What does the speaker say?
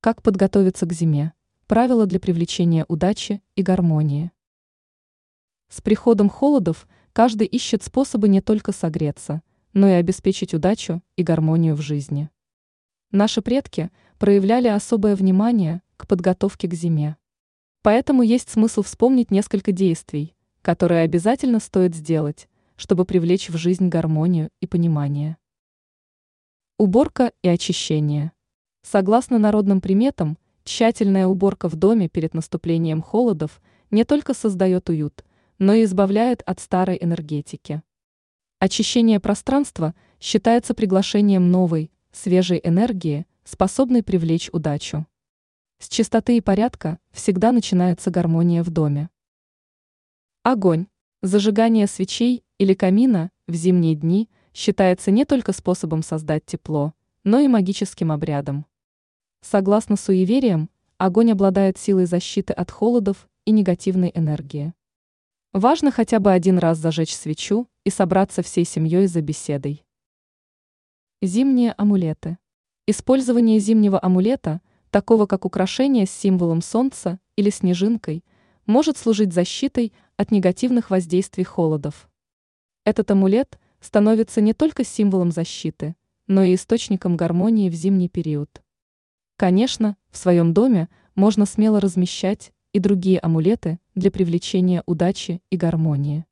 Как подготовиться к зиме? Правила для привлечения удачи и гармонии. С приходом холодов каждый ищет способы не только согреться, но и обеспечить удачу и гармонию в жизни. Наши предки проявляли особое внимание к подготовке к зиме. Поэтому есть смысл вспомнить несколько действий, которые обязательно стоит сделать, чтобы привлечь в жизнь гармонию и понимание. Уборка и очищение. Согласно народным приметам, тщательная уборка в доме перед наступлением холодов не только создает уют, но и избавляет от старой энергетики. Очищение пространства считается приглашением новой, свежей энергии, способной привлечь удачу. С чистоты и порядка всегда начинается гармония в доме. Огонь. Зажигание свечей или камина в зимние дни считается не только способом создать тепло, но и магическим обрядом. Согласно суевериям, огонь обладает силой защиты от холодов и негативной энергии. Важно хотя бы один раз зажечь свечу и собраться всей семьей за беседой. Зимние амулеты. Использование зимнего амулета, такого как украшение с символом солнца или снежинкой, может служить защитой от негативных воздействий холодов. Этот амулет становится не только символом защиты, но и источником гармонии в зимний период. Конечно, в своем доме можно смело размещать и другие амулеты для привлечения удачи и гармонии.